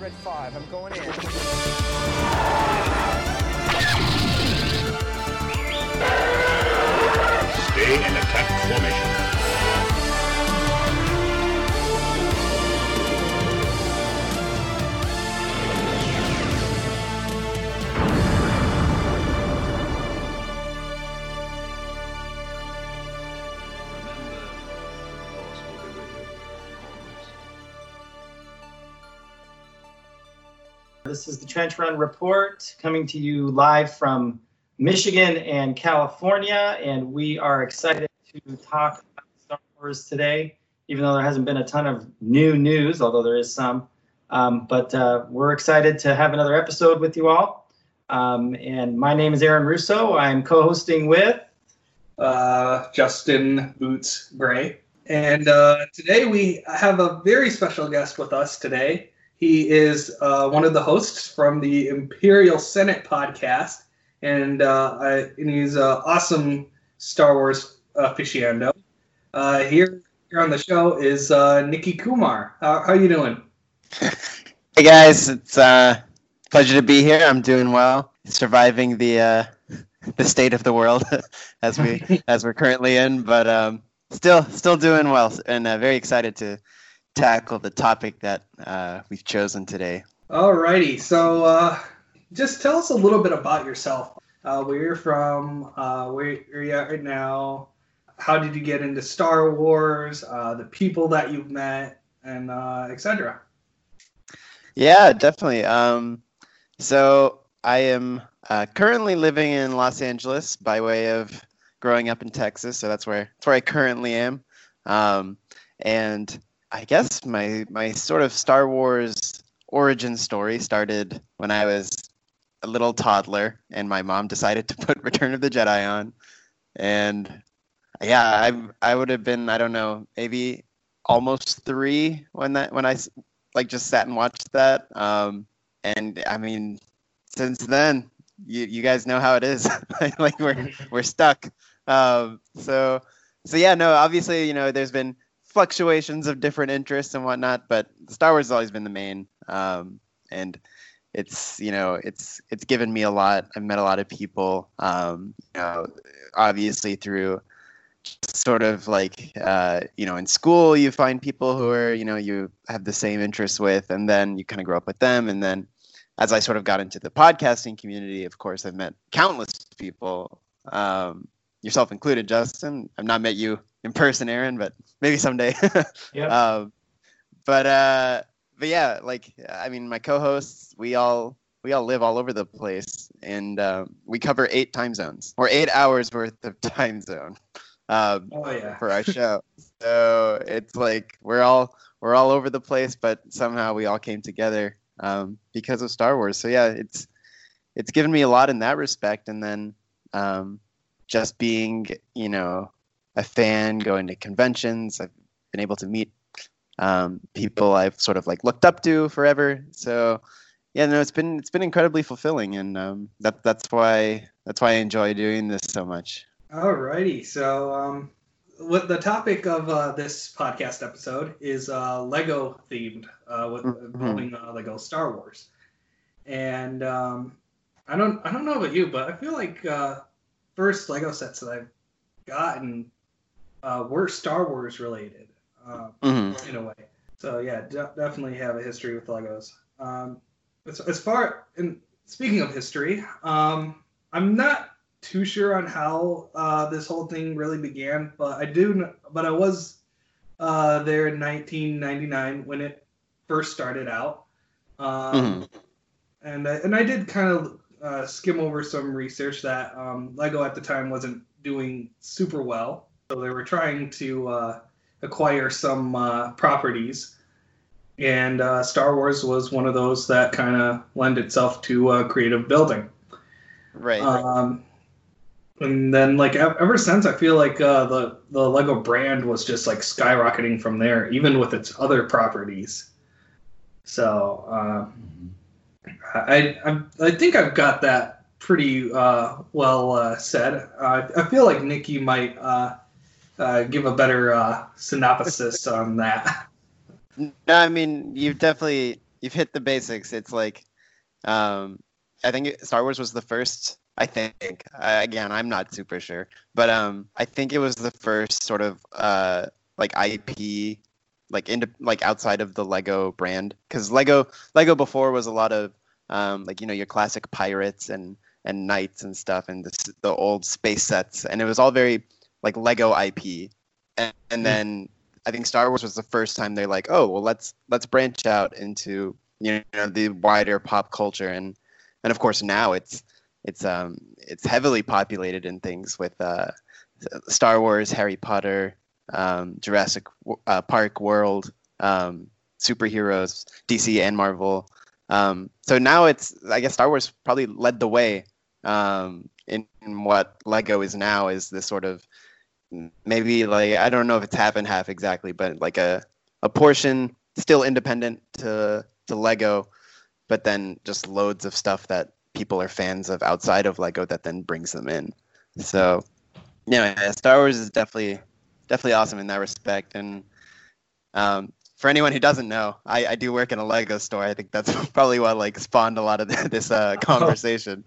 Red 5, I'm going in. This is the Trench Run Report coming to you live from Michigan and California, and we are excited to talk about Star Wars today, even though there hasn't been a ton of new news, although there is some. Um, but uh, we're excited to have another episode with you all. Um, and my name is Aaron Russo. I'm co hosting with. uh, Justin Boots Gray. And uh, today we have a very special guest with us today. He is uh, one of the hosts from the Imperial Senate podcast, and, uh, I, and he's an awesome Star Wars aficionado. Uh, here, here on the show is uh, Nikki Kumar. How, how you doing? Hey guys, it's uh pleasure to be here. I'm doing well, surviving the uh, the state of the world as we as we're currently in, but um, still still doing well, and uh, very excited to tackle the topic that uh, we've chosen today. Alrighty, so uh, just tell us a little bit about yourself. Uh, where you're from, uh, where, you're at right now. How did you get into Star Wars? Uh, the people that you've met, and uh, etc. Yeah, definitely. Um, so I am uh, currently living in Los Angeles by way of growing up in Texas. So that's where that's where I currently am. Um, and I guess my my sort of Star Wars origin story started when I was a little toddler, and my mom decided to put Return of the Jedi on, and yeah, I I would have been I don't know maybe almost three when that when I like just sat and watched that. Um, and I mean, since then, you you guys know how it is. like we're we're stuck. Um, so so yeah, no, obviously you know there's been fluctuations of different interests and whatnot, but Star Wars has always been the main. Um, and it's you know it's it's given me a lot. I've met a lot of people. Um, you know, obviously through sort of like uh, you know in school you find people who are you know you have the same interests with and then you kind of grow up with them and then as i sort of got into the podcasting community of course i've met countless people um, yourself included justin i've not met you in person aaron but maybe someday Yep. um, but uh, but yeah like i mean my co-hosts we all we all live all over the place and um, we cover eight time zones or eight hours worth of time zone um, Oh yeah. for our show. so it's like we're all we're all over the place, but somehow we all came together um, because of Star Wars. So yeah, it's it's given me a lot in that respect, and then um, just being you know a fan, going to conventions, I've been able to meet um, people I've sort of like looked up to forever. So yeah, no, it's been it's been incredibly fulfilling, and um, that that's why that's why I enjoy doing this so much. Alrighty, so um, what the topic of uh, this podcast episode is uh, Lego themed, uh, with Mhm. involving uh, Lego Star Wars, and um, I don't I don't know about you, but I feel like uh, first Lego sets that I've gotten uh, were Star Wars related uh, Mhm. in a way. So yeah, de- definitely have a history with Legos. Um, as, as far and speaking of history, um, I'm not too sure on how uh, this whole thing really began, but I do. But I was uh, there in 1999 when it first started out, um, Mhm. and I, and I did kind of uh, skim over some research that um, Lego at the time wasn't doing super well, so they were trying to uh, acquire some uh, properties. And uh, Star Wars was one of those that kind of lend itself to uh, creative building. Right. Um, and then like ever since, I feel like uh, the the Lego brand was just like skyrocketing from there, even with its other properties. So uh, I, I I think I've got that pretty uh, well uh, said. Uh, I feel like Nikki might uh, give a better uh, synopsis on that. No, I mean you've definitely you've hit the basics. It's like, um, I think Star Wars was the first. I think again, I'm not super sure, but um, I think it was the first sort of uh like IP, like into like outside of the Lego brand, because Lego Lego before was a lot of um like you know your classic pirates and and knights and stuff and the the old space sets, and it was all very like Lego IP, and, and then I think Star Wars was the first time they're like, oh well, let's let's branch out into you know the wider pop culture, and and of course now it's it's um it's heavily populated in things with uh, Star Wars, Harry Potter, um, Jurassic uh, Park World, um, superheroes, DC and Marvel. Um, so now it's I guess Star Wars probably led the way um, in, in what Lego is now is this sort of maybe like I don't know if it's half and half exactly, but like a a portion still independent to to Lego, but then just loads of stuff that people are fans of outside of Lego that then brings them in. So yeah, Star Wars is definitely definitely awesome in that respect. And um, for anyone who doesn't know, I, I do work in a Lego store. I think that's probably what like spawned a lot of this uh, conversation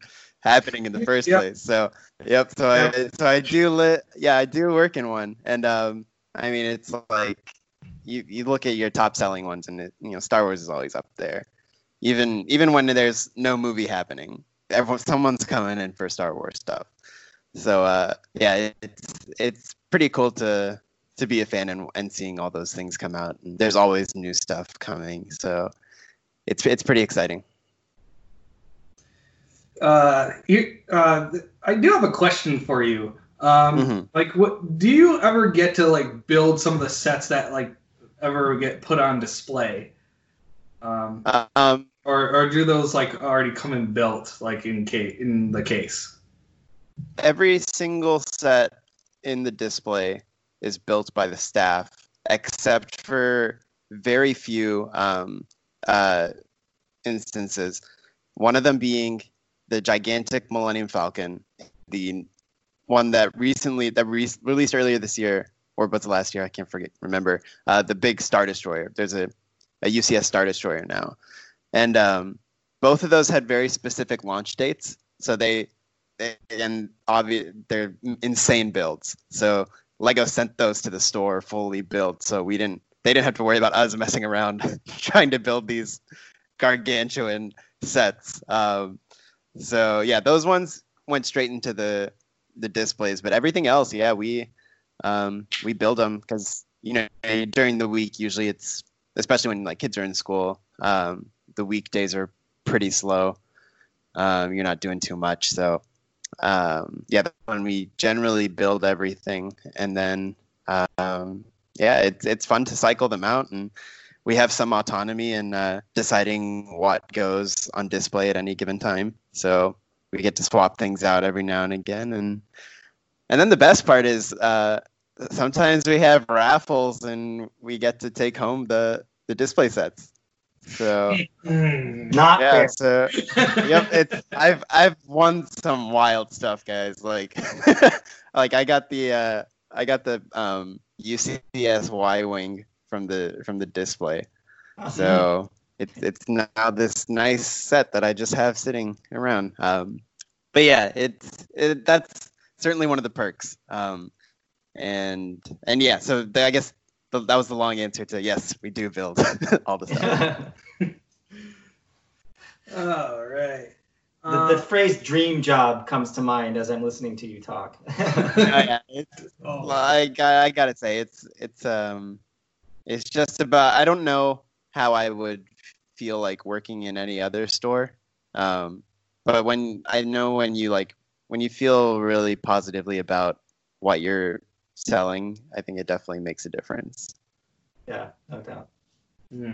happening in the first Yep. place. So yep. So I so I do li- yeah I do work in one, and um, I mean it's like you you look at your top selling ones, and it, you know Star Wars is always up there. Even even when there's no movie happening, everyone someone's coming in for Star Wars stuff. So uh, yeah, it's it's pretty cool to to be a fan and, and seeing all those things come out. And there's always new stuff coming, so it's it's pretty exciting. Uh, you, uh, I do have a question for you. Um, Mhm. like, what do you ever get to like build some of the sets that like ever get put on display? Um, Um, or, or do those like already come in built like in case in the case? every single set in the display is built by the staff, except for very few um, uh, instances. One of them being the gigantic Millennium Falcon, the one that recently that re- released earlier this year, or was last year? I can't forget remember. Uh, the big Star Destroyer. There's a, a UCS Star Destroyer now, and um, both of those had very specific launch dates. So they and obvious they're insane builds. So Lego sent those to the store fully built, so we didn't they didn't have to worry about us messing around trying to build these gargantuan sets. Um, so yeah, those ones went straight into the the displays, but everything else, yeah, we um, we build them because you know during the week usually it's especially when like kids are in school, um, the weekdays are pretty slow. Um, you're not doing too much, so um, yeah, when we generally build everything, and then um, yeah, it's it's fun to cycle them out, and we have some autonomy in uh, deciding what goes on display at any given time. So we get to swap things out every now and again, and and then the best part is uh, sometimes we have raffles, and we get to take home the the display sets. So Not yeah, fair. so yep, it's I've I've won some wild stuff, guys. Like like I got the uh I got the um UCS Y wing from the from the display. So it's it's now this nice set that I just have sitting around. Um but yeah, it's it, that's certainly one of the perks. Um and and yeah, so the, I guess the, that was the long answer to yes, we do build all the stuff. All right. the, Uh, the phrase dream job comes to mind as I'm listening to you talk. Oh, yeah, it's, oh, Well, I, got- I gotta say it's it's um it's just about I don't know how I would feel like working in any other store, um, but when I know when you like when you feel really positively about what you're selling, I think it definitely makes a difference. yeah, no doubt. Hmm.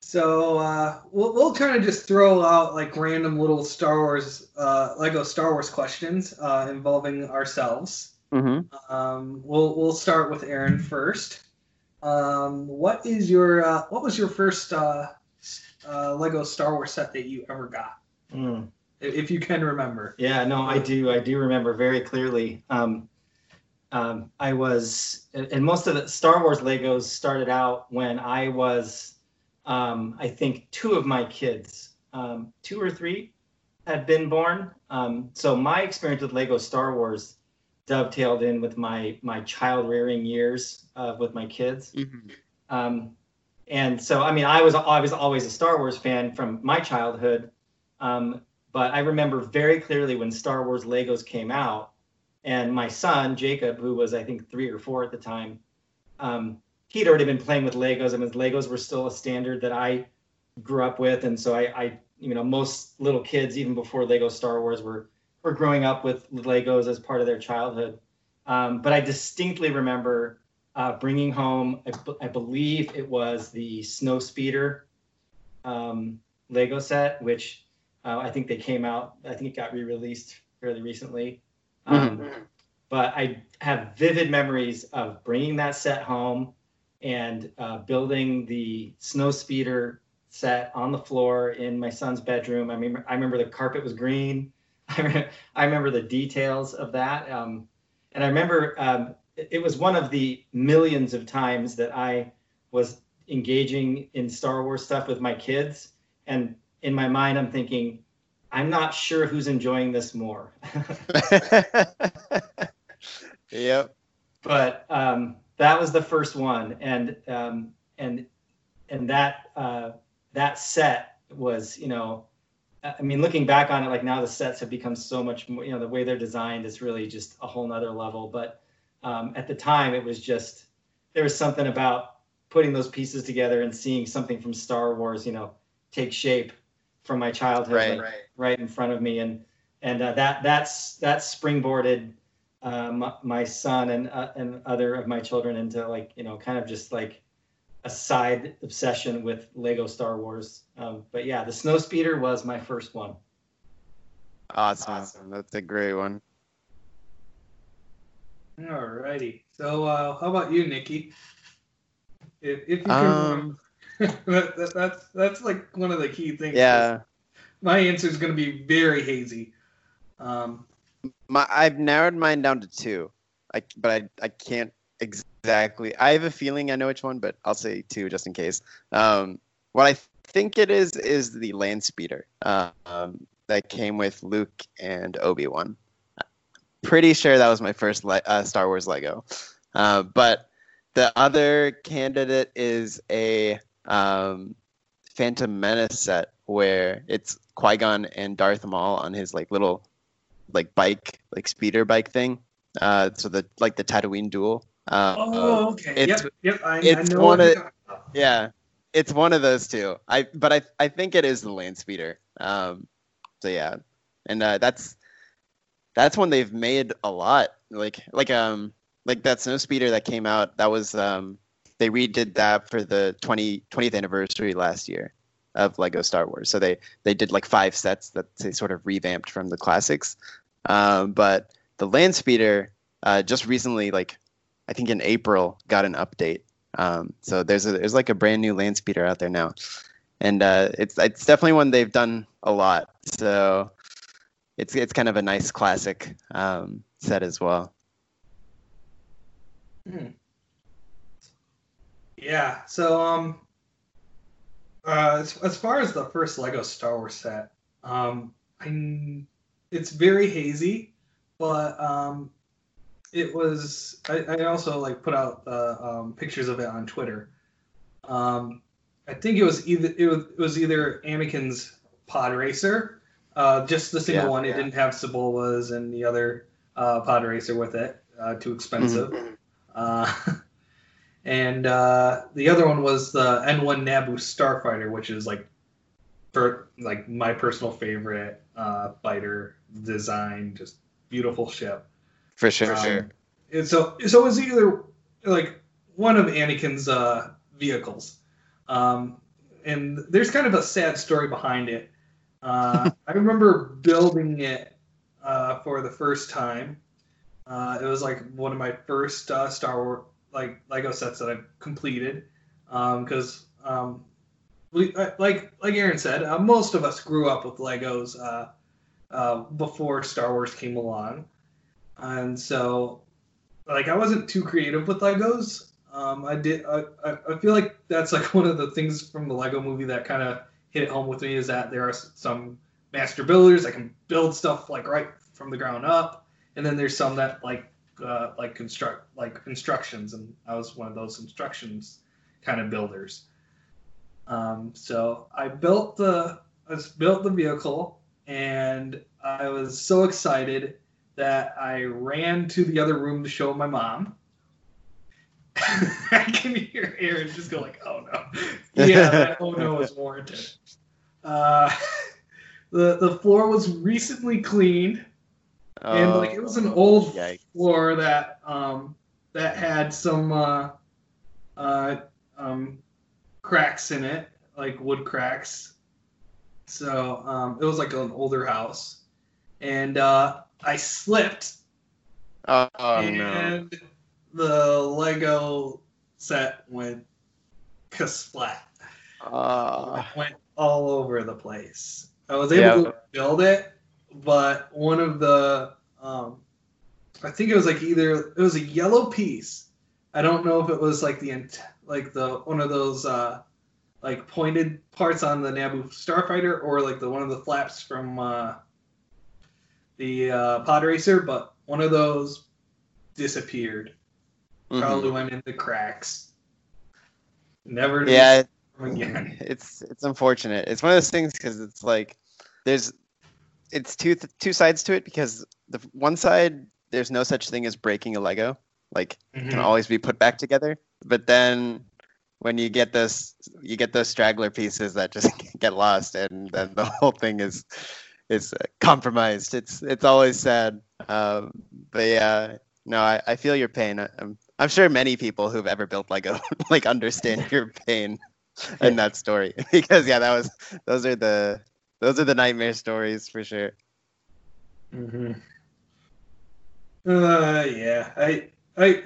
So uh, we'll, we'll kind of just throw out like random little Star Wars, uh, Lego Star Wars questions uh, involving ourselves. Mm-hmm. Um, we'll we'll start with Aaron first. Um, what is your uh, what was your first uh, uh, Lego Star Wars set that you ever got, Mm. if if you can remember? Yeah, no, I do. I do remember very clearly. Um, um, I was, and most of the Star Wars Legos started out when I was, um, I think, two of my kids, um, two or three, had been born. Um, so my experience with Lego Star Wars dovetailed in with my my child rearing years uh, with my kids. Mhm. Um, and so, I mean, I was I was always a Star Wars fan from my childhood, um, but I remember very clearly when Star Wars Legos came out, and my son Jacob, who was I think three or four at the time, um, he'd already been playing with Legos. I mean, Legos were still a standard that I grew up with, and so I, I you know, most little kids even before Lego Star Wars were were growing up with Legos as part of their childhood. Um, but I distinctly remember uh, bringing home, I, b- I believe it was the Snow Speeder um, Lego set, which uh, I think they came out, I think it got re released fairly recently. Um, But I have vivid memories of bringing that set home and uh, building the Snow Speeder set on the floor in my son's bedroom. I mean, I remember the carpet was green. I remember, I remember the details of that. Um, and I remember um, it it was one of the millions of times that I was engaging in Star Wars stuff with my kids. And in my mind, I'm thinking, I'm not sure who's enjoying this more. yep. but um, that was the first one, and um, and and that uh, that set was, you know, I mean, looking back on it, like now the sets have become so much more, you know, the way they're designed is really just a whole nother level. But um, at the time, it was just there was something about putting those pieces together and seeing something from Star Wars, you know, take shape from my childhood, Right. like, right in front of me, and and uh, that that's that springboarded uh, my, my son and uh, and other of my children into like you know kind of just like a side obsession with Lego Star Wars. Um, but yeah, the Snow Speeder was my first one. Awesome. That's a great one. Alrighty. So, uh, how about you, Nikki? If, if you can Um, that, that, that's that's like one of the key things. yeah. My answer is going to be very hazy. Um, My I've narrowed mine down to two. I but I I can't exactly. I have a feeling I know which one, but I'll say two just in case. Um, what I think it is is the land speeder um, that came with Luke and Obi Wan. Pretty sure that was my first le- uh, Star Wars Lego. Uh, but the other candidate is a um, Phantom Menace set where it's Qui Gon and Darth Maul on his like little like bike, like speeder bike thing. Uh, so the like the Tatooine duel. Uh, oh, okay. it's- yep, yep. I, I it's know one of- you're talking about. yeah, it's one of those two. I but I I think it is the land speeder. Um, so yeah, and uh, that's that's one they've made a lot. Like like um like that snow speeder that came out. That was um they redid that for the 20, 20th anniversary last year of Lego Star Wars. So they they did like five sets that they sort of revamped from the classics. Um, but the land speeder uh, just recently, like I think in April, got an update. Um, so there's a there's like a brand new land speeder out there now, and uh, it's it's definitely one they've done a lot. So it's it's kind of a nice classic um, set as well. Yeah. So, um, uh, as, as far as the first Lego Star Wars set, um, I, it's very hazy, but um, it was. I, I also like put out uh, um, pictures of it on Twitter. Um, I think it was either it was, it was either Anakin's pod racer, uh, just the single Yeah, one. It yeah. didn't have Sebulba's and the other uh, pod racer with it. Uh, too expensive. Uh, and uh, the other one was the N1 Naboo Starfighter, which is like, for like my personal favorite uh, fighter design, just beautiful ship. For sure. Um, And so, so it was either like one of Anakin's uh, vehicles, um, and there's kind of a sad story behind it. Uh, I remember building it uh, for the first time. Uh, it was like one of my first uh, Star Wars like Lego sets that I completed because um, we uh, like like Aaron said, uh, most of us grew up with Legos uh, uh, before Star Wars came along, and so like I wasn't too creative with Legos. Um, I did. I, I feel like that's like one of the things from the Lego Movie that kind of hit home with me is that there are some master builders that can build stuff like right from the ground up, and then there's some that like uh, like construct like instructions, and I was one of those instructions kind of builders. Um, so I built the I built the vehicle, and I was so excited that I ran to the other room to show my mom. I can hear Aaron just go like, "Oh no!" Yeah, that "Oh no" is warranted. Uh, the the floor was recently cleaned, and like it was an old Oh, Yikes. floor that um that had some uh, uh um cracks in it, like wood cracks. So um, it was like an older house, and uh, I slipped Oh, no. and the Lego set went kasplat. It went all over the place. I was able Yeah. to build it, but one of the, um, I think it was like either it was a yellow piece. I don't know if it was like the like the one of those uh, like pointed parts on the Naboo starfighter or like the one of the flaps from uh, the uh, pod racer, but one of those disappeared. Mhm. Probably went in the cracks. Never Yeah, again. it's it's unfortunate. It's one of those things because it's like there's it's two two sides to it because the one side there's no such thing as breaking a Lego, like it can always be put back together. But then when you get this, you get those straggler pieces that just get lost, and then the whole thing is is uh, compromised. It's it's always sad. Um, but yeah, no, I, I feel your pain. I, I'm I'm sure many people who've ever built Lego like understand your pain in that story because yeah, that was those are the those are the nightmare stories for sure. Mm-hmm. Uh, yeah, I, I,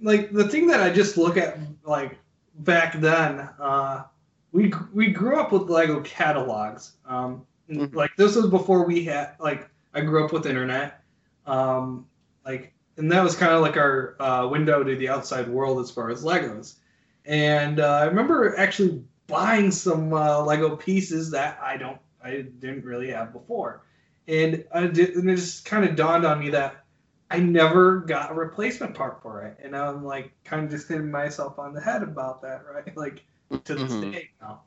like the thing that I just look at, like back then, uh, we we grew up with Lego catalogs. Um, Mhm. like this was before we had like I grew up with internet. Um, like, and that was kind of like our uh, window to the outside world as far as Legos. And uh, I remember actually buying some uh, Lego pieces that I don't, I didn't really have before, and I did, and it just kind of dawned on me that I never got a replacement part for it, and I'm like kind of just hitting myself on the head about that, right? Like to this Mhm. day now.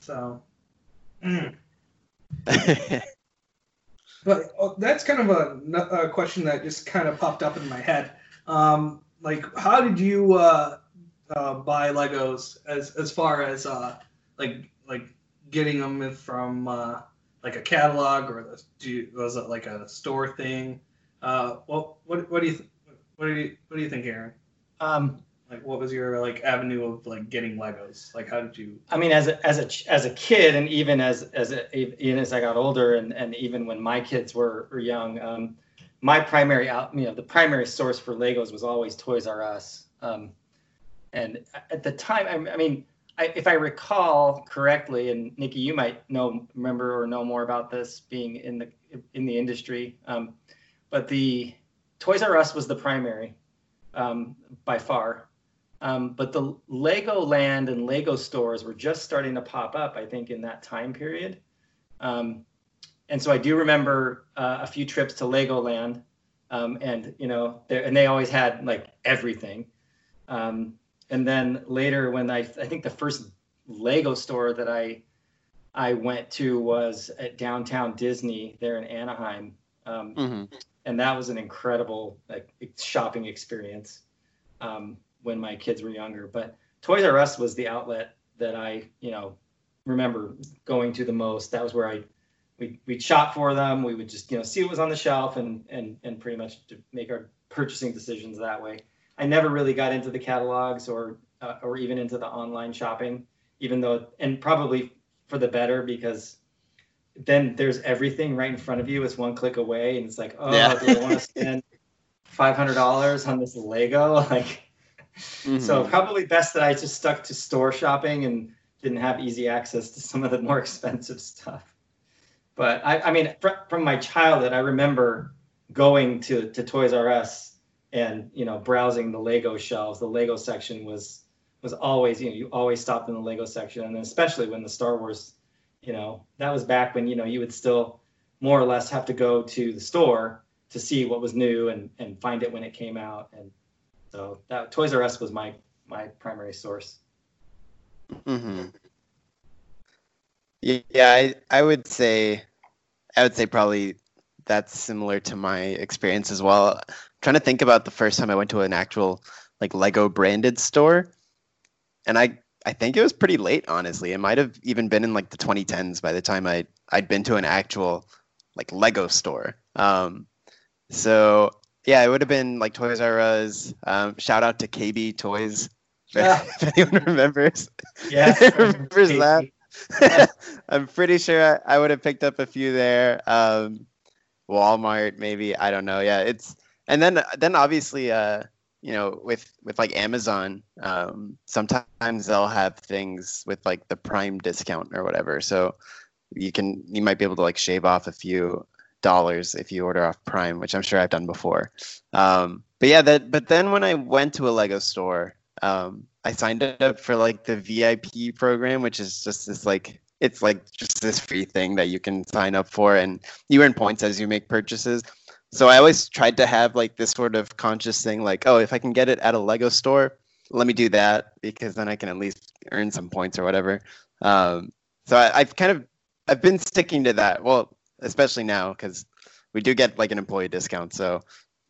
So. mm. But uh, that's kind of a, a question that just kind of popped up in my head. Um, like, how did you uh, uh, buy Legos as as far as uh, like like getting them from uh, like a catalog or the, do you, was it like a store thing? Uh, well, what what do you th- what do you what do you think, Aaron? Um, Like, what was your like avenue of like getting Legos? Like, how did you? I mean, as a, as a as a kid, and even as as a, even as I got older, and, and even when my kids were, were young, um, my primary out, you know, the primary source for Legos was always Toys R Us. Um, and at the time, I, I mean, I, if I recall correctly, and Nikki, you might know, remember or know more about this, being in the in the industry. Um, but the Toys R Us was the primary um, by far. Um, but the Lego Land and Lego stores were just starting to pop up, I think, in that time period. Um, and so I do remember uh, a few trips to Legoland, um, and you know, and they always had like everything. Um, and then later, when I, I think the first Lego store that I I went to was at downtown Disney there in Anaheim, um, Mhm. and that was an incredible like shopping experience um, when my kids were younger. But Toys R Us was the outlet that I, you know, remember going to the most. That was where I we we'd shop for them. We would just you know see what was on the shelf and and and pretty much to make our purchasing decisions that way. I never really got into the catalogs or uh, or even into the online shopping, even though and probably for the better because then there's everything right in front of you. It's one click away, and it's like, oh, Yeah. do I want to spend five hundred dollars on this Lego? Like, so Mhm. probably best that I just stuck to store shopping and didn't have easy access to some of the more expensive stuff. But I, I mean, fr- from my childhood, I remember going to, to Toys R Us and you know browsing the Lego shelves. The Lego section was was always you know you always stopped in the Lego section, and especially when the Star Wars, you know that was back when you know you would still more or less have to go to the store to see what was new and and find it when it came out, and so that Toys R Us was my my primary source. hmm Yeah, I I would say I would say probably that's similar to my experience as well. trying to think about the first time I went to an actual like Lego branded store, and I I think it was pretty late. Honestly, it might have even been in like the 2010s by the time I I'd been to an actual like Lego store. Um, so yeah, it would have been like Toys R Us. Um, shout out to KB Toys. Yeah. if anyone remembers. Yes, remembers that. I'm pretty sure I, I would have picked up a few there. Um, Walmart, maybe. I don't know. Yeah, it's and then then obviously, uh, you know, with with like Amazon, um, sometimes they'll have things with like the Prime discount or whatever. So you can you might be able to like shave off a few dollars if you order off Prime, which I'm sure I've done before. Um, but yeah, that but then when I went to a Lego store, um, I signed up for like the VIP program, which is just this like it's like just this free thing that you can sign up for, and you earn points as you make purchases. So I always tried to have like this sort of conscious thing, like, oh, if I can get it at a Lego store, let me do that because then I can at least earn some points or whatever. Um, so I, I've kind of I've been sticking to that. Well, especially now because we do get like an employee discount. So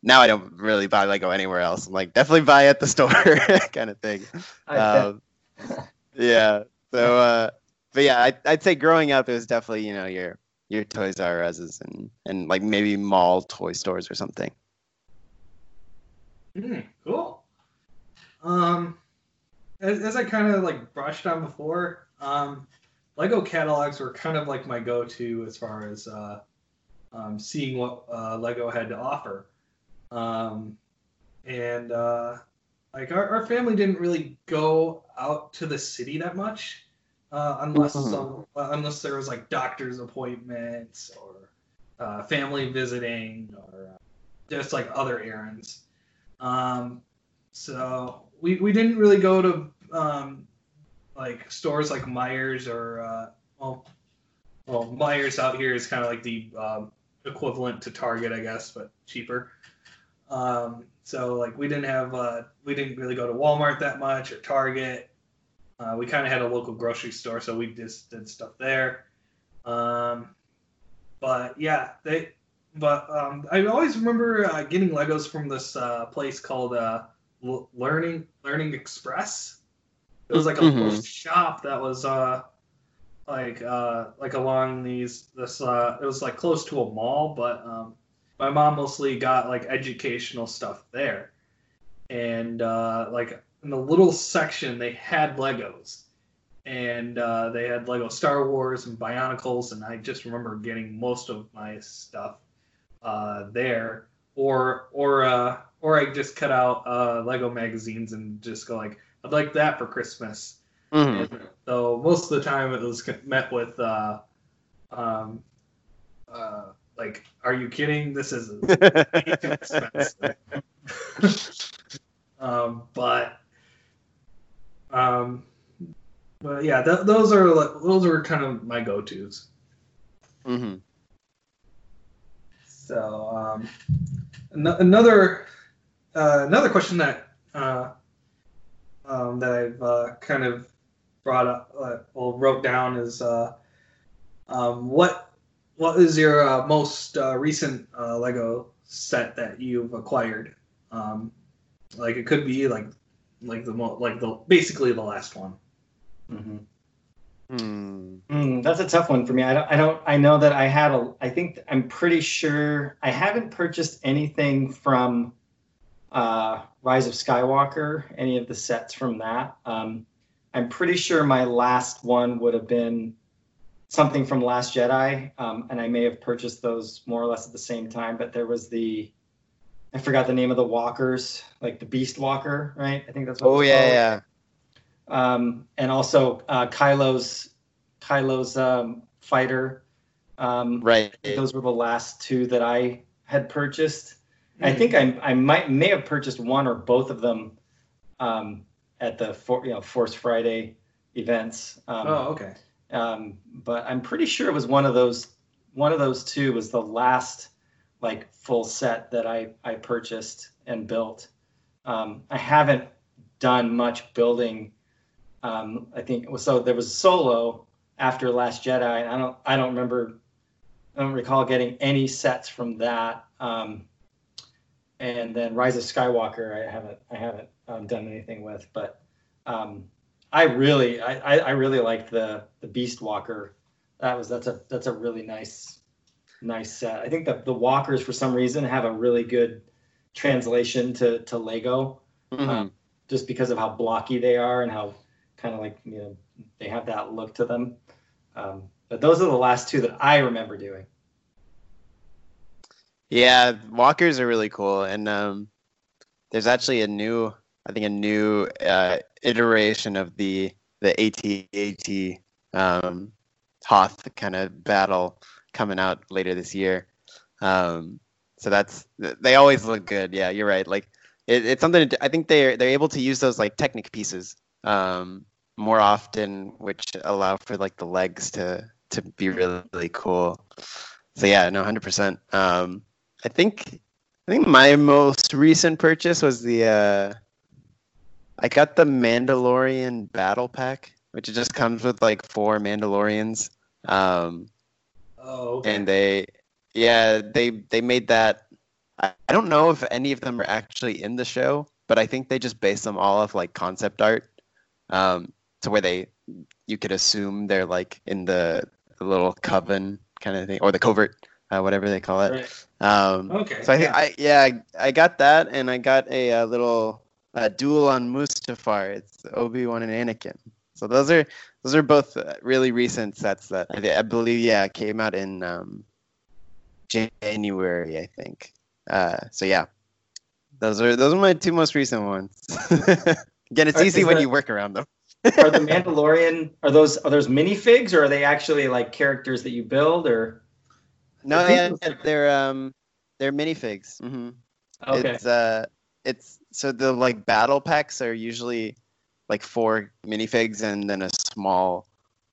now I don't really buy Lego anywhere else. I'm like definitely buy at the store kind of thing. Um, yeah. So, uh, but yeah, I, I'd say growing up, it was definitely you know your your Toys R Us's and and like maybe mall toy stores or something. Hmm, cool. Um, as, as I kind of like brushed on before, um, Lego catalogs were kind of like my go-to as far as uh, um, seeing what uh, Lego had to offer. Um, and uh, like our, our family didn't really go out to the city that much, uh, unless Mhm. some, uh, unless there was like doctor's appointments or uh, family visiting or uh, just like other errands. Um, so we, we didn't really go to um, like stores like Meijer's or uh, well, well Meijer's out here is kind of like the um, equivalent to Target, I guess, but cheaper. Um, so like we didn't have uh, we didn't really go to Walmart that much or Target. Uh, we kind of had a local grocery store, so we just did stuff there. Um, but yeah, they. But um, I always remember uh, getting Legos from this uh, place called uh, Learning Learning Express. It was like a Mhm. little shop that was uh, like uh, like along these this uh, it was like close to a mall, but um, my mom mostly got like educational stuff there, and uh, like in the little section they had Legos, and uh, they had Lego Star Wars and Bionicles, and I just remember getting most of my stuff uh, there, or or uh, or I just cut out uh, Lego magazines and just go like, I'd like that for Christmas. Mhm. So most of the time it was met with, uh, um, uh, like, are you kidding? This is too expensive. um, but, um, but yeah, th- those are like, those are kind of my go-tos. Mm-hmm. So um, an- another uh, another question that uh, um, that I've uh, kind of brought up, uh, well, wrote down is uh, um, what what is your uh, most uh, recent uh, Lego set that you've acquired? Um, like it could be like like the mo- like the basically the last one. Mhm. Hmm. Mm, that's a tough one for me. I don't. I don't. I know that I had a. I think I'm pretty sure I haven't purchased anything from uh, Rise of Skywalker. Any of the sets from that. Um, I'm pretty sure my last one would have been something from Last Jedi, um, and I may have purchased those more or less at the same time. But there was the. I forgot the name of the walkers, like the Beast Walker, right? I think that's what. Oh yeah, called yeah. um, and also uh, Kylo's Kylo's um, fighter. Um, Right. those were the last two that I had purchased, I think I I might may have purchased one or both of them um, at the for, you know Force Friday events. Um, Oh, okay. um, but I'm pretty sure it was one of those. One of those two was the last like full set that I I purchased and built. Um, I haven't done much building. Um, I think so. There was Solo after Last Jedi. And I don't I don't remember. I don't recall getting any sets from that. Um, and then Rise of Skywalker, I haven't I haven't um, done anything with, but um, I really I, I, I really liked the the Beast Walker. That was that's a that's a really nice nice set. I think the the walkers for some reason have a really good translation to to Lego, Mhm. um, just because of how blocky they are and how kind of like you know they have that look to them. Um, but those are the last two that I remember doing. Yeah, walkers are really cool, and um, there's actually a new, I think, a new uh, iteration of the the AT-AT um, Hoth kind of battle coming out later this year. Um, so that's they always look good. Yeah, you're right. Like it, it's something to, I think they're they're able to use those like Technic pieces um, more often, which allow for like the legs to to be really, really cool. So yeah, no, hundred percent. I think I think my most recent purchase was the uh, I got the Mandalorian Battle Pack, which just comes with like four Mandalorians. Um, Oh, okay. and they yeah they they made that I, I don't know if any of them are actually in the show but i think they just based them all off like concept art um to where they you could assume they're like in the, the little coven kind of thing or the covert uh, whatever they call it Right. um okay. so I think yeah. I yeah I, I got that and I got a, uh little uh, duel on Mustafar. It's Obi Wan and Anakin. So those are those are both uh, really recent sets that I, I believe yeah came out in um, January I think. Uh, so yeah, those are those are my two most recent ones. Again, it's Are- easy when that- you work around them. are the Mandalorian are those are those minifigs or are they actually like characters that you build or No, yeah, those are- they're um they're minifigs. hmm okay It's uh, it's so the like battle packs are usually like four minifigs and then a small,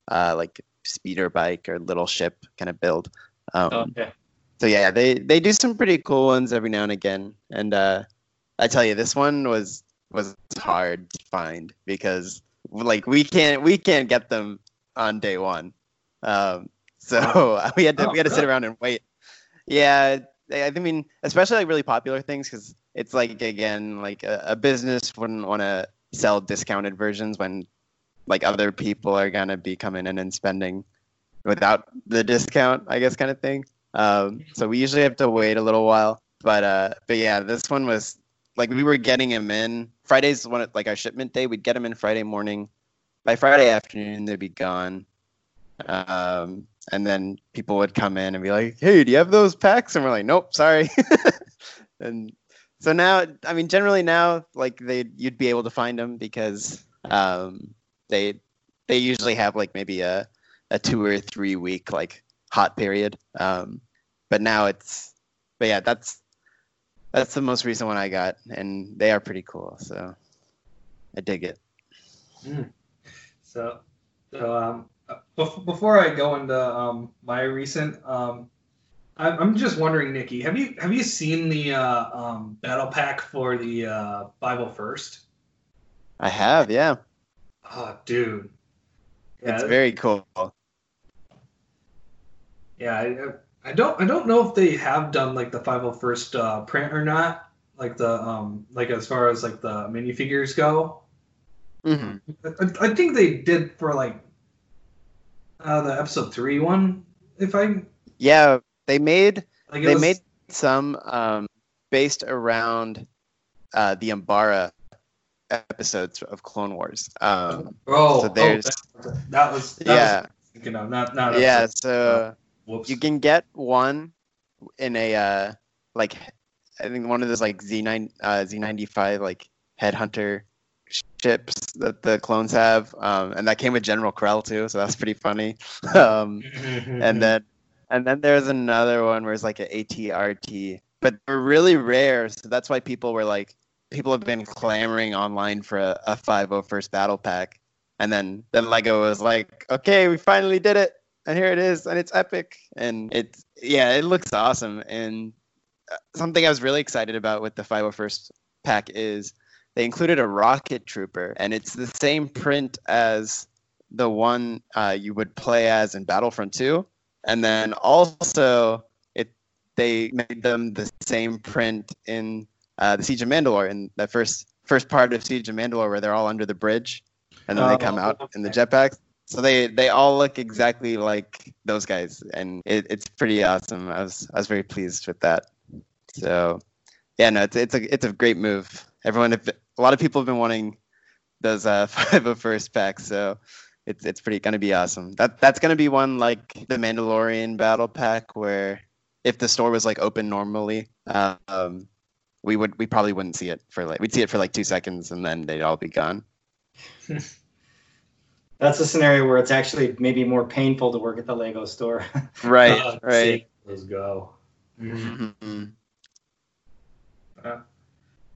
uh, like speeder bike or little ship kind of build. Um, okay So yeah, they they do some pretty cool ones every now and again. And uh, I tell you, this one was was hard to find because like we can't we can't get them on day one. Um, so we had to Oh, we had to sit around and wait. Yeah, I mean, especially like really popular things because it's like again like a, a business wouldn't want to sell discounted versions when like other people are gonna be coming in and spending without the discount, I guess, kind of thing. Um, so we usually have to wait a little while. But uh, but yeah, this one was like we were getting them in Fridays it, like our shipment day. We'd get them in Friday morning. By Friday afternoon, they'd be gone. Um, and then people would come in and be like, "Hey, do you have those packs?" And we're like, "Nope, sorry." and so now, I mean, generally now, like they, you'd be able to find them because um, they they usually have like maybe a a two or three week like hot period. Um, but now it's, but yeah, that's that's the most recent one I got, and they are pretty cool. So I dig it. So, so um, before I go into um, my recent, um, I'm, I'm just wondering, Nikki, have you have you seen the uh, um, battle pack for the uh, 501st? I have, yeah. Oh, dude. It's very cool. Yeah, I, I don't I don't know if they have done like the 501st uh, print or not. Like the um like as far as like the minifigures go. hmm I, I think they did for like uh, the episode three one. If I Yeah, they made like they was- made some um, based around uh, the Umbara episodes of Clone Wars. Um, oh so there's- oh, that, that was that yeah, was, you know not not yeah. episode- So whoops you can get one in a uh, like I think one of those like Z nine uh, Z ninety five like headhunter ships that the clones have, um, and that came with General Krell too. So that's pretty funny. um, and then and then there's another one where it's like an ATRT but they're really rare. So that's why people were like, people have been clamoring online for a, a 501st battle pack. And then then Lego was like, okay, we finally did it, and here it is, and it's epic, and it's yeah, it looks awesome. And uh, something I was really excited about with the 501st pack is they included a rocket trooper, and it's the same print as the one uh, you would play as in Battlefront 2, and then also it they made them the same print in uh, the Siege of Mandalore in the first first part of Siege of Mandalore where they're all under the bridge and then they come out in the jetpacks. So they they all look exactly like those guys, and it, it's pretty awesome. I was I was very pleased with that. So yeah, no, it's it's a it's a great move. Everyone, a lot of people have been wanting those uh, 501st packs, so it's it's pretty gonna be awesome. That that's gonna be one like the Mandalorian battle pack where if the store was like open normally, um, we would we probably wouldn't see it for like we'd see it for like two seconds and then they'd all be gone. That's a scenario where it's actually maybe more painful to work at the Lego store. Right, Uh, right. Let's go. hmm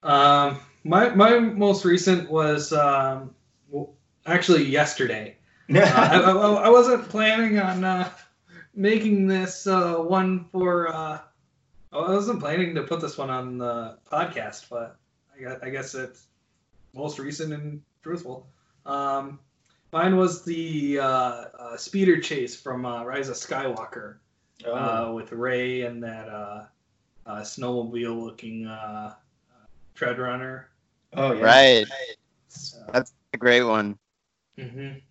Um, my my most recent was um, actually yesterday. Uh, I, I, I wasn't planning on uh, making this uh, one for. Uh, I wasn't planning to put this one on the podcast, but I guess, I guess it's most recent and truthful. Um, mine was the uh, uh, speeder chase from uh, Rise of Skywalker Oh. uh, with Rey and that uh, uh, snowmobile-looking uh, uh, tread runner. oh yeah. Right. So, That's a great one. mhm.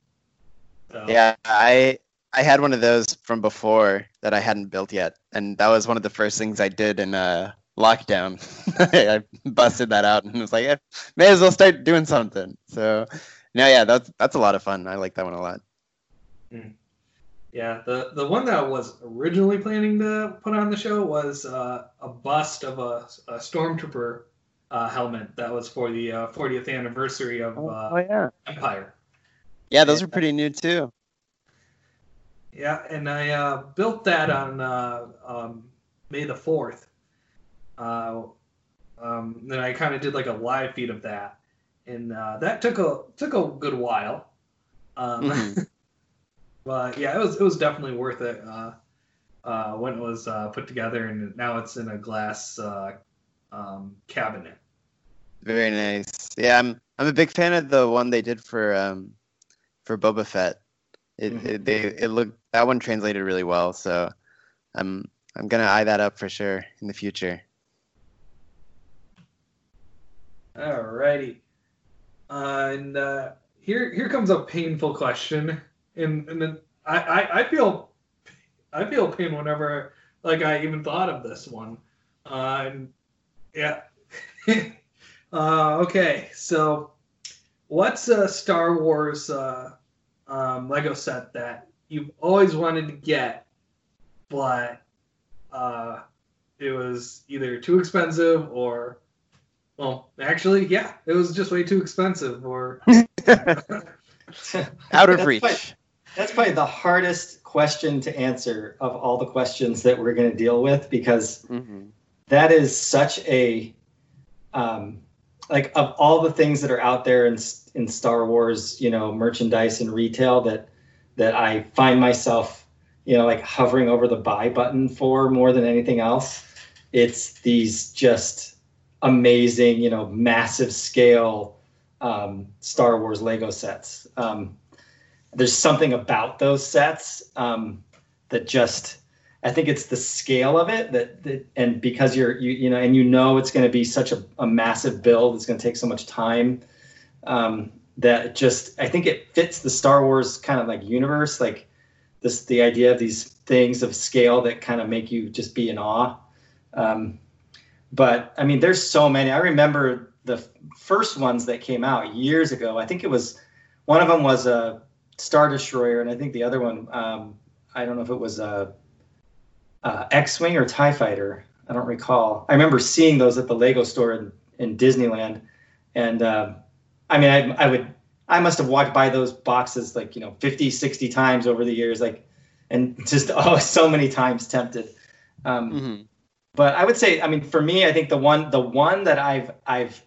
So, Yeah, I I had one of those from before that I hadn't built yet, and that was one of the first things I did in uh, lockdown. I busted that out and was like, eh, may as well start doing something. So, no, yeah, that's that's a lot of fun. I like that one a lot. Yeah, the the one that I was originally planning to put on the show was uh, a bust of a, a stormtrooper uh, helmet that was for the uh, 40th anniversary of uh, yeah, Empire. yeah, those are pretty new too. Yeah, and I uh, built that on uh, um, May the 4th. Uh, um, then I kind of did like a live feed of that, and uh, that took a took a good while. Um, Mhm. but yeah, it was it was definitely worth it uh, uh, when it was uh, put together, and now it's in a glass uh, um, cabinet. Very nice. Yeah, I'm I'm a big fan of the one they did for um for Boba Fett. It, Mhm. it they it looked that one translated really well, so I'm I'm gonna eye that up for sure in the future. Alrighty. Uh, and uh, here here comes a painful question, and and then I, I, I feel I feel pain whenever like I even thought of this one. Uh, and yeah. uh, okay, so what's a Star Wars uh, um, Lego set that you've always wanted to get, but uh, it was either too expensive or well, actually, yeah, it was just way too expensive. Or Out of That's reach. quite- That's probably the hardest question to answer of all the questions that we're going to deal with because hmm that is such a um, like of all the things that are out there in in Star Wars, you know, merchandise and retail that that I find myself, you know, like hovering over the buy button for more than anything else. It's these just amazing, you know, massive scale um, Star Wars Lego sets. Um, there's something about those sets um, that just I think it's the scale of it that, that and because you're you you know and you know it's going to be such a, a massive build it's going to take so much time um, that just I think it fits the Star Wars kind of like universe like this the idea of these things of scale that kind of make you just be in awe. Um, but I mean there's so many. I remember the first ones that came out years ago. I think it was one of them was a Star Destroyer and I think the other one um, I don't know if it was a uh, X-wing or Tie Fighter. I don't recall. I remember seeing those at the Lego store in, in Disneyland, and uh, I mean, I, I would, I must have walked by those boxes like you know 50, 60 times over the years, like, and just oh, so many times tempted. Um, hmm but I would say, I mean, for me, I think the one the one that I've I've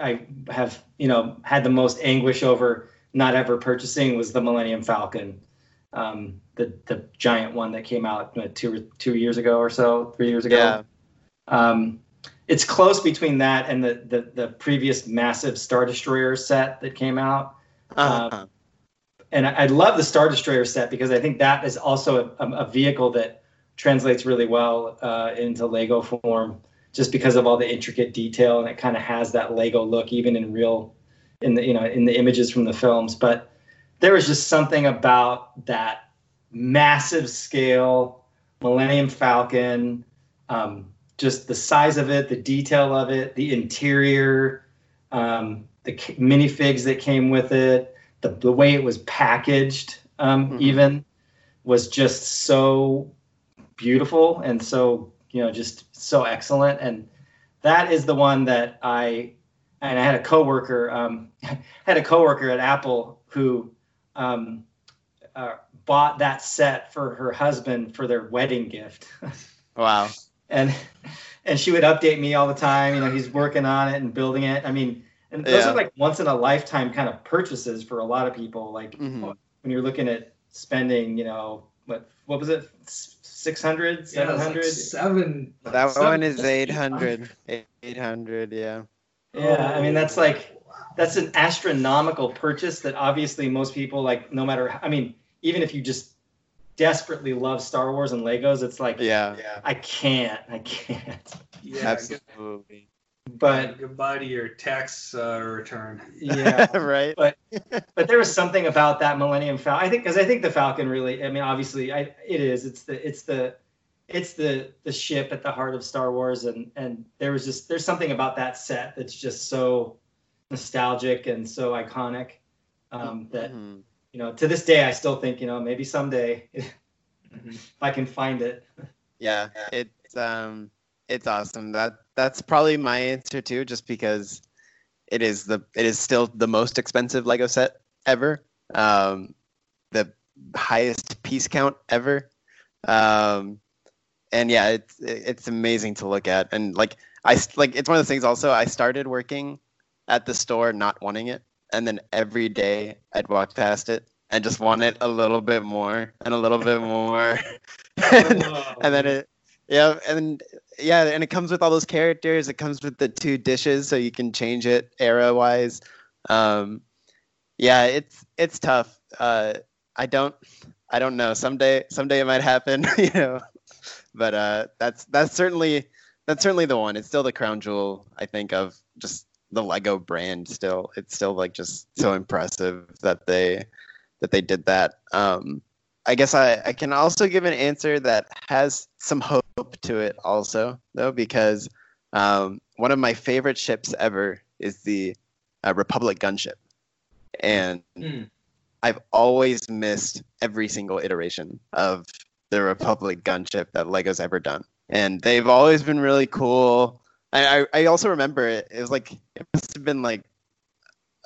I have you know had the most anguish over not ever purchasing was the Millennium Falcon, um, the the giant one that came out what, two two years ago or so, three years ago. Yeah. Um, it's close between that and the, the the previous massive Star Destroyer set that came out. Uh-huh. And I, I love the Star Destroyer set because I think that is also a, a vehicle that translates really well uh, into Lego form, just because of all the intricate detail and it kind of has that Lego look even in real, in the you know in the images from the films. But there was just something about that massive scale Millennium Falcon. Um, just the size of it, the detail of it, the interior, um, the minifigs that came with it, the, the way it was packaged, um, Mhm. even was just so beautiful and so you know just so excellent. And that is the one that I and I had a coworker um, had a coworker at Apple who um, uh, bought that set for her husband for their wedding gift. Wow. and and she would update me all the time. You know, he's working on it and building it. I mean, and those Yeah. are like once in a lifetime kind of purchases for a lot of people. Like Mhm. when you're looking at spending, you know, what what was it, 600, Yeah, 700? like seven. That seven- one is 800. 800, yeah. Yeah, I mean that's like that's an astronomical purchase that obviously most people like no matter I mean even if you just desperately love Star Wars and Legos it's like Yeah. I can't I can't Yeah, Absolutely. but goodbye to your tax uh, return. yeah right? but but there was something about that Millennium Falcon I think because I think the Falcon really I mean obviously I it is it's the it's the it's the the ship at the heart of Star Wars and and there was just there's something about that set that's just so nostalgic and so iconic um, that Mhm. you know to this day I still think you know maybe someday if I can find it. Yeah, it's um, it's awesome. That that's probably my answer too, just because it is the it is still the most expensive Lego set ever. Um, the highest piece count ever. Um, and yeah, it's it's amazing to look at. And like I like it's one of those things. Also, I started working at the store not wanting it, and then every day I'd walk past it and just want it a little bit more and a little bit more. and, and then it yeah and yeah and it comes with all those characters. It comes with the two dishes so you can change it era wise um yeah it's it's tough. Uh i don't i don't know. Someday someday it might happen you know. But uh that's that's certainly that's certainly the one. It's still the crown jewel i think of just the lego brand still it's still like just so impressive that they that they did that um I guess I, I can also give an answer that has some hope to it also though because um, one of my favorite ships ever is the uh, Republic gunship, and Mm. I've always missed every single iteration of the Republic gunship that Lego's ever done, and they've always been really cool. I, I, also remember it. It was like it must have been like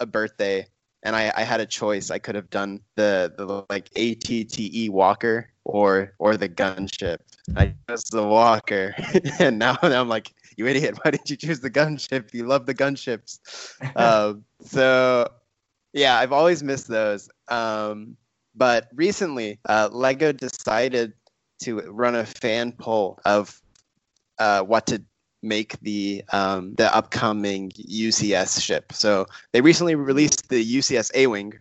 a birthday and I, I had a choice. I could have done the, the like ATTE Walker or or the gunship. I chose the Walker, and now, now I'm like, you idiot! Why did you choose the gunship? You love the gunships. um, so yeah, I've always missed those. Um, but recently, uh, Lego decided to run a fan poll of uh, what to make the um, the upcoming UCS ship. So they recently released the UCS A Wing,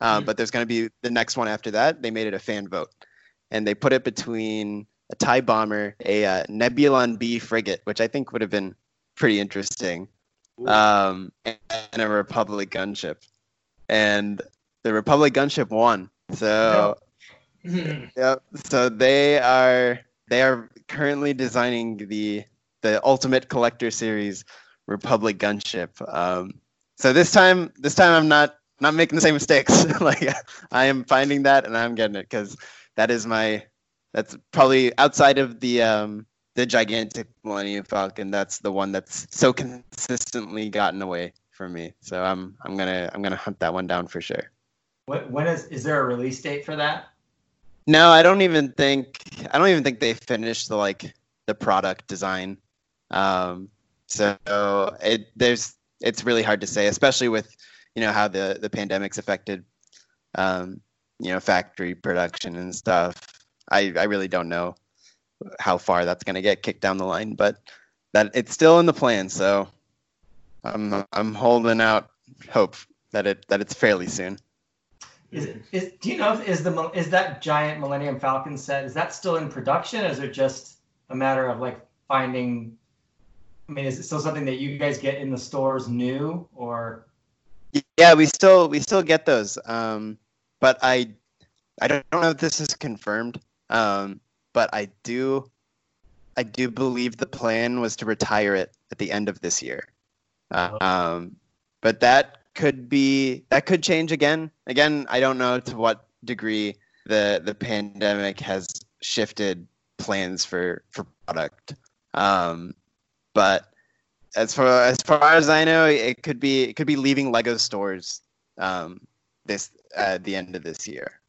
uh, Mhm. but there's going to be the next one after that. They made it a fan vote, and they put it between a TIE bomber, a uh, Nebulon B frigate, which I think would have been pretty interesting, um, and a Republic gunship. And the Republic gunship won. So Yep. So they are they are currently designing the the Ultimate Collector Series Republic gunship. Um, so this time this time I'm not not making the same mistakes. like I am finding that and I'm getting it because that is my that's probably outside of the um, the gigantic Millennium Falcon. That's the one that's so consistently gotten away from me. So I'm I'm gonna I'm gonna hunt that one down for sure. What when is is there a release date for that? No, I don't even think I don't even think they finished the like the product design. Um, so it there's it's really hard to say, especially with you know how the the pandemic's affected um, you know factory production and stuff. I I really don't know how far that's going to get kicked down the line, but that it's still in the plan. So I'm I'm holding out hope that it that it's fairly soon. Is, is do you know if is the is that giant Millennium Falcon set is that still in production? Or is it just a matter of like finding? I mean, is it still something that you guys get in the stores new or? Yeah, we still we still get those, um, but I I don't know if this is confirmed, um, but I do I do believe the plan was to retire it at the end of this year. Uh, um, but that could be that could change again. Again, I don't know to what degree the the pandemic has shifted plans for for product. Um, but as far as far as I know, it could be it could be leaving Lego stores um, this at the end of this year.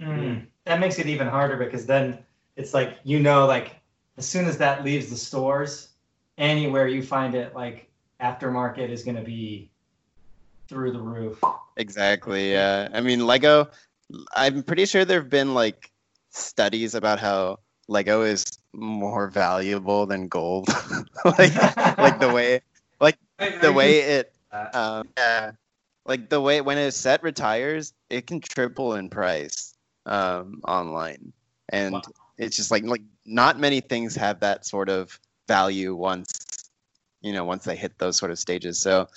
Mm, that makes it even harder because then it's like you know like as soon as that leaves the stores, anywhere you find it like aftermarket is going to be through the roof. Exactly. Yeah. I mean, Lego. I'm pretty sure there have been like studies about how Lego is more valuable than gold. like, like the way, like the way it, um, yeah, like the way when a set retires, it can triple in price um, online, and Wow. it's just like like not many things have that sort of value once, you know, once they hit those sort of stages. So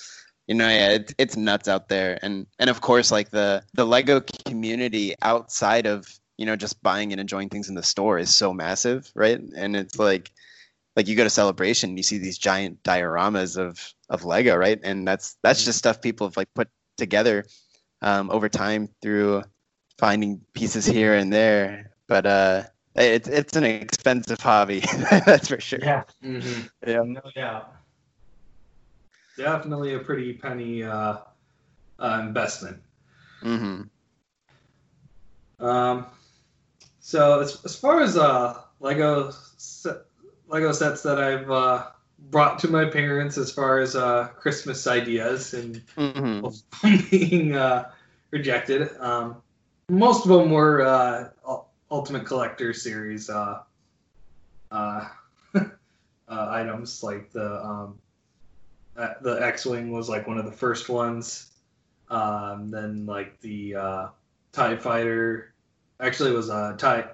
you know yeah it's, it's nuts out there and and of course like the the lego community outside of you know just buying and enjoying things in the store is so massive right? And it's like like you go to celebration you see these giant dioramas of of lego right? And that's that's just stuff people have like put together um, over time through finding pieces here and there. But uh it's it's an expensive hobby that's for sure. Yeah, Mhm. yeah. No doubt. Definitely a pretty penny uh, uh, investment. hmm Um, so as, as far as uh, Lego set, Lego sets that I've uh, brought to my parents, as far as uh, Christmas ideas and hmm being uh, rejected, um, most of them were uh, Ultimate Collector series uh, uh, uh, items, like the um, uh, the X-wing was like one of the first ones. Um, then like the uh, Tie Fighter, actually it was uh, Tie.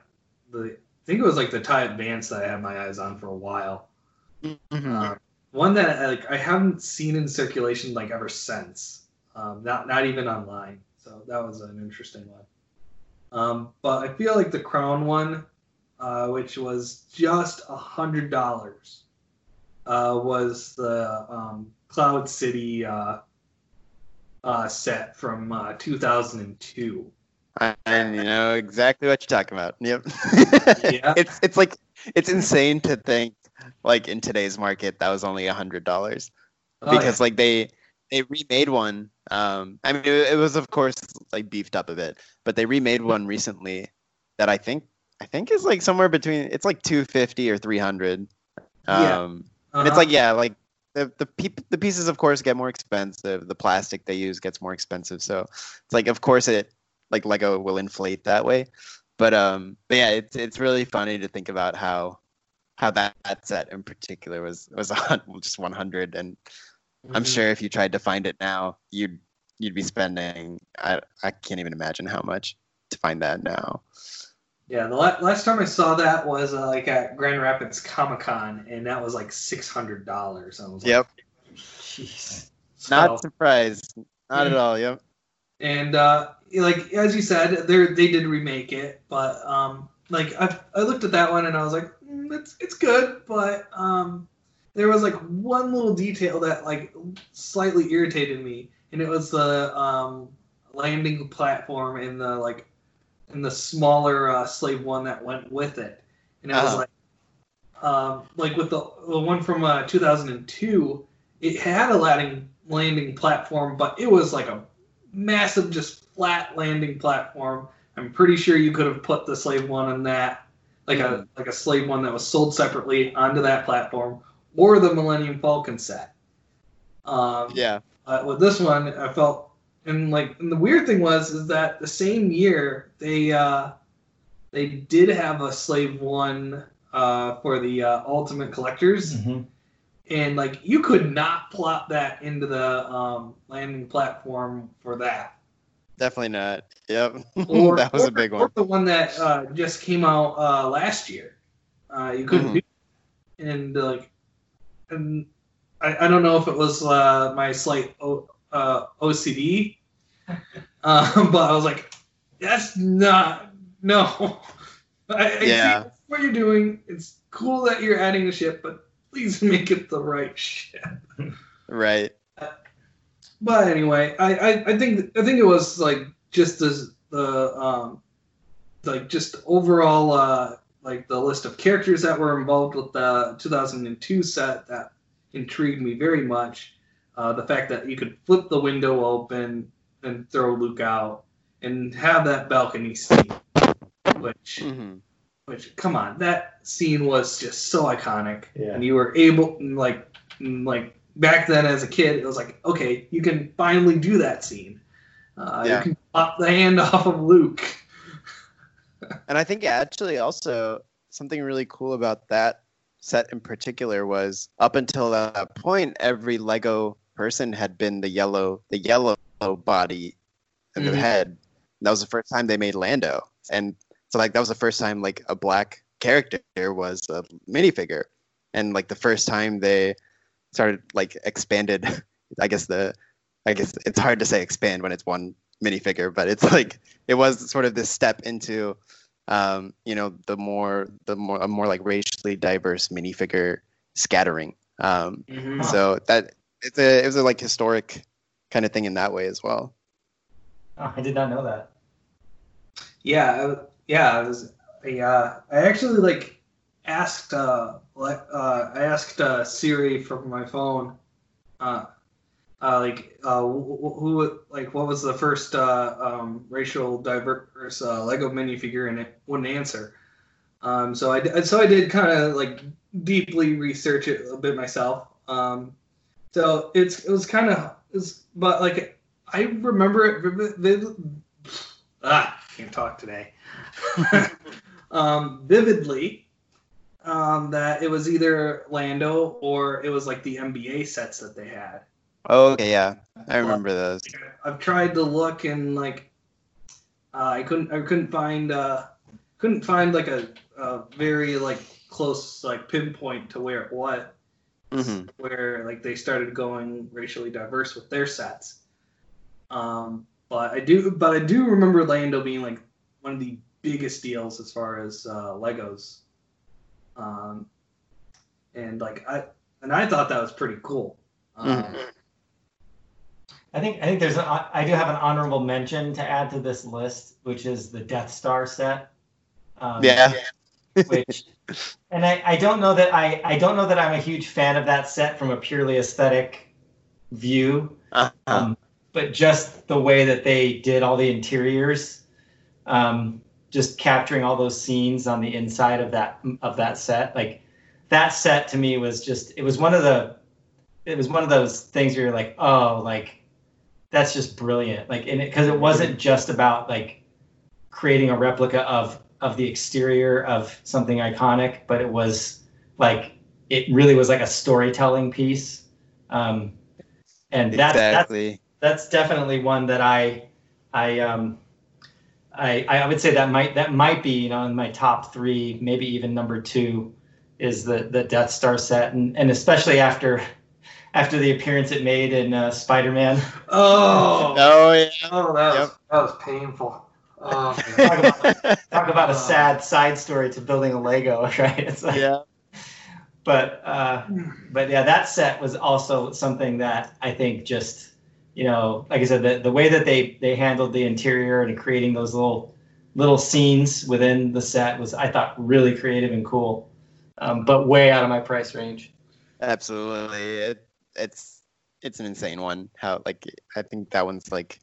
The I think it was like the Tie Advance that I had my eyes on for a while. hmm Um, one that like I haven't seen in circulation like ever since. Um, not not even online. So that was an interesting one. Um, but I feel like the Crown one, uh, which was just a hundred dollars, uh, was the um, Cloud City uh, uh, set from uh, 2002. And you know exactly what you're talking about. Yep. Yeah. it's it's like it's insane to think like in today's market that was only a hundred dollars Oh, because like they they remade one. Um, I mean it, it was of course like beefed up a bit, but they remade one recently that I think I think is like somewhere between it's like two fifty or three hundred. Um, Yeah. uh-huh. it's like yeah like the the, peop the pieces of course get more expensive the plastic they use gets more expensive so it's like of course it like lego will inflate that way but um but yeah it's it's really funny to think about how how that, that set in particular was was on just 100 and i'm Mhm. sure if you tried to find it now you'd you'd be spending i i can't even imagine how much to find that now Yeah, the la- last time I saw that was uh, like at Grand Rapids Comic Con, and that was like six hundred dollars. I was like, yep Jeez. so- not surprised not at Mm. all yep and uh, like as you said, they they did remake it, but um, like I I looked at that one and I was like, mm, it's it's good, but um, there was like one little detail that like slightly irritated me, and it was the um landing platform in the like in the smaller uh, slave one that went with it, and it was Uh-huh. like um like with the the one from uh, 2002, it had a landing landing platform, but it was like a massive, just flat landing platform. I'm pretty sure you could have put the slave one on that. like a like a slave one that was sold separately onto that platform, or the Millennium Falcon set. Um, Yeah. uh, with this one, I felt, and like, and the weird thing was, is that the same year they uh, they did have a Slave One uh, for the uh, Ultimate Collectors, Mhm. and like you could not plot that into the um, landing platform for that. Definitely not. Yep. Or, that was or- a big or one. the one that uh, just came out uh, last year. Uh, you couldn't Mhm. do, and like, and I, I don't know if it was uh, my slight o, uh, OCD, um, but I was like, that's not no. I, I Yeah. see what you're doing. It's cool that you're adding a ship, but please make it the right ship. Right. But anyway, I, I, I think I think it was like just as the um like just overall uh like the list of characters that were involved with the 2002 set that intrigued me very much. Uh, the fact that you could flip the window open and throw Luke out and have that balcony scene, which hmm which come on, that scene was just so iconic. Yeah. And you were able like like back then as a kid, it was like, okay, you can finally do that scene. Uh, Yeah. You can pop the hand off of Luke. And I think actually also something really cool about that set in particular was up until that point, every Lego person had been the yellow, the yellow body and Mhm. the head. That was the first time they made Lando, and so like that was the first time like a black character was a minifigure, and like the first time they started like expanded. I guess the, I guess it's hard to say expand when it's one minifigure, but it's like it was sort of this step into um, you know the more the more a more like racially diverse minifigure scattering um, so that it's a it was a like historic kind of thing in that way as well Oh, I did not know that. Yeah, I- yeah. I was. I, uh, I actually like asked. Uh, like, uh, I asked uh, Siri from my phone. Uh, uh, like, uh, wh- wh- who, like, what was the first uh, um, racial diverse Lego minifigure, and it wouldn't answer. Um, so I, so I did kind of like deeply research it a bit myself. Um, so it's it was kind of it's but like I remember it vivid, ah can't talk today um, vividly um, that it was either Lando or it was like the NBA sets that they had. oh okay yeah i remember those I've tried to look and like uh, I couldn't I couldn't find uh, couldn't find like a, a very like close like pinpoint to where it was hmm where like they started going racially diverse with their sets. Um, but I do, but I do remember Lando being like one of the biggest deals as far as uh, Legos. Um, and like I, and I thought that was pretty cool. Um, Mhm. I think I think there's a, I do have an honorable mention to add to this list, which is the Death Star set. Um, yeah which and I, I don't know that I, I don't know that I'm a huge fan of that set from a purely aesthetic view. uh-huh. Um, but just the way that they did all the interiors, um, just capturing all those scenes on the inside of that of that set, like that set to me was just it was one of the it was one of those things where you're like, oh, like that's just brilliant, like in it because it wasn't just about like creating a replica of of the exterior of something iconic, but it was like it really was like a storytelling piece. Um, and that, that's exactly. that's definitely one that I I um I I would say that might that might be you know in my top three, maybe even number two, is the the Death Star set, and and especially after after the appearance it made in uh, Spider Man. Oh, oh yeah. Oh, that was that was painful. Oh, Talk about, talk about a sad side story to building a Lego, right? It's like, yeah. But uh, but yeah, that set was also something that I think just you know, like I said, the, the way that they they handled the interior and creating those little little scenes within the set was I thought really creative and cool, um, but way out of my price range. absolutely it, it's it's an insane one how like i think that one's like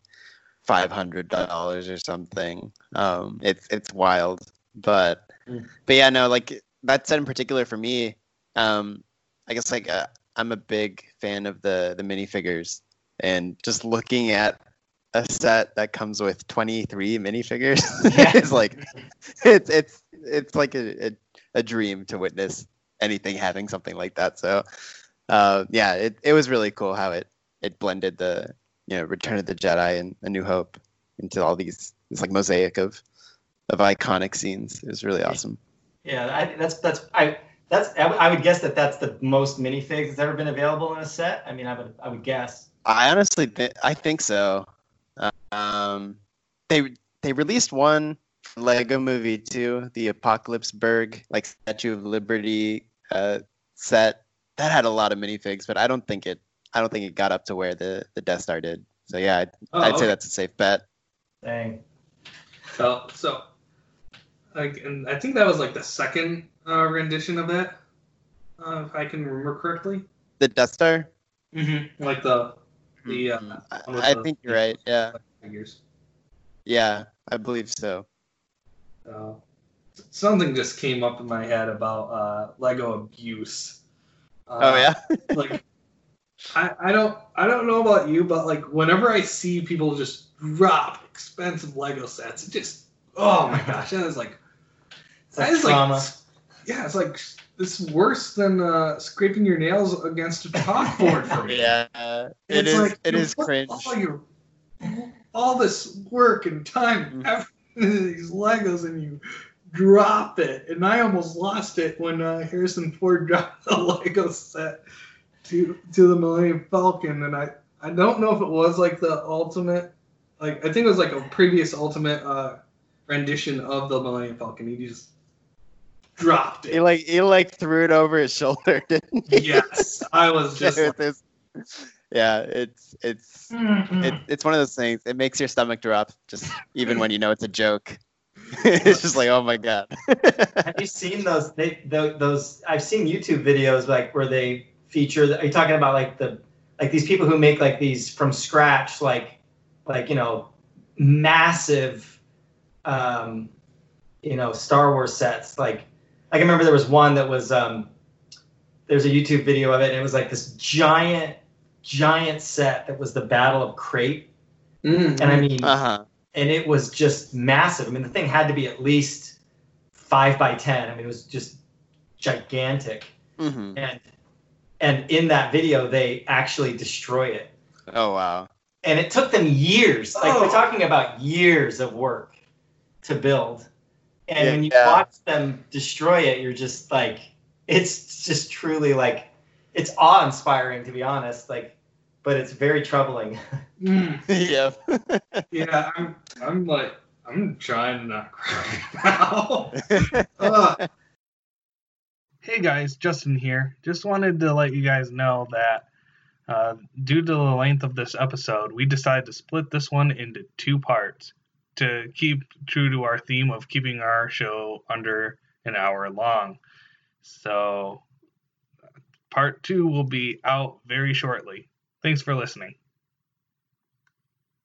five hundred dollars or something um it's it's wild but Mm. but yeah, no, like that set in particular for me, um, I guess like uh, I'm a big fan of the the minifigures, and just looking at a set that comes with 23 minifigures Yeah. is like it's it's it's like a, a a dream to witness anything having something like that. So uh, yeah, it, it was really cool how it it blended the you know Return of the Jedi and A New Hope into all these this like mosaic of of iconic scenes. It was really awesome. Yeah, I, that's that's I that's I would- would guess that that's the most minifigs that's ever been available in a set. I mean, I would I would guess. I honestly th- I think so. Um, they they released one Lego Movie too, the Apocalypseburg like Statue of Liberty uh, set that had a lot of minifigs, but I don't think it I don't think it got up to where the the Death Star did. So yeah, I'd, Oh, I'd say that's a safe bet. Dang. So, so, like, and I think that was like the second uh, rendition of that, uh, if I can remember correctly. The Death Star. Mm-hmm. Like the the uh, Mm, one with I, I the- think you're right. Yeah, figures. yeah, I believe so. Uh, something just came up in my head about uh, Lego abuse. Uh, oh yeah. like I, I don't I don't know about you, but like whenever I see people just drop expensive Lego sets, it just oh my gosh, that is like It's like that is trauma. like yeah, it's like this is worse than uh, scraping your nails against a chalkboard for me. yeah, it It's is. like it is cringe. All your all this work and time Mhm. effort into these Legos and you drop it. And I almost lost it when uh, Harrison Ford dropped the Lego set to to the Millennium Falcon. And I I don't know if it was like the ultimate like I think it was like a previous ultimate uh, rendition of the Millennium Falcon. He just dropped it. He like he like threw it over his shoulder, didn't he? yes, I was just like, his- yeah, it's it's it, it's one of those things. It makes your stomach drop, just even when you know it's a joke. it's just like, oh my god. Have you seen those? They tho- those I've seen YouTube videos like where they feature. The, are you talking about like the like these people who make like these from scratch, like like you know massive, um, you know Star Wars sets. Like I can remember there was one that was um, there's a YouTube video of it, and it was like this giant giant set that was the Battle of Crait, Mm. and I mean uh huh. and it was just massive. I mean, the thing had to be at least five by ten. I mean, it was just gigantic. hmm And and in that video, they actually destroy it. Oh wow. And it took them years. Like Oh. we're talking about years of work to build. And when you Yeah. watch them destroy it, you're just like, it's just truly like, it's awe inspiring to be honest. Like, but it's very troubling. Mm. yeah. Yeah, I'm. I'm like. I'm trying not to not cry now. Ugh. Hey guys, Justin here. Just wanted to let you guys know that uh, due to the length of this episode, we decided to split this one into two parts to keep true to our theme of keeping our show under an hour long. So, part two will be out very shortly. Thanks for listening.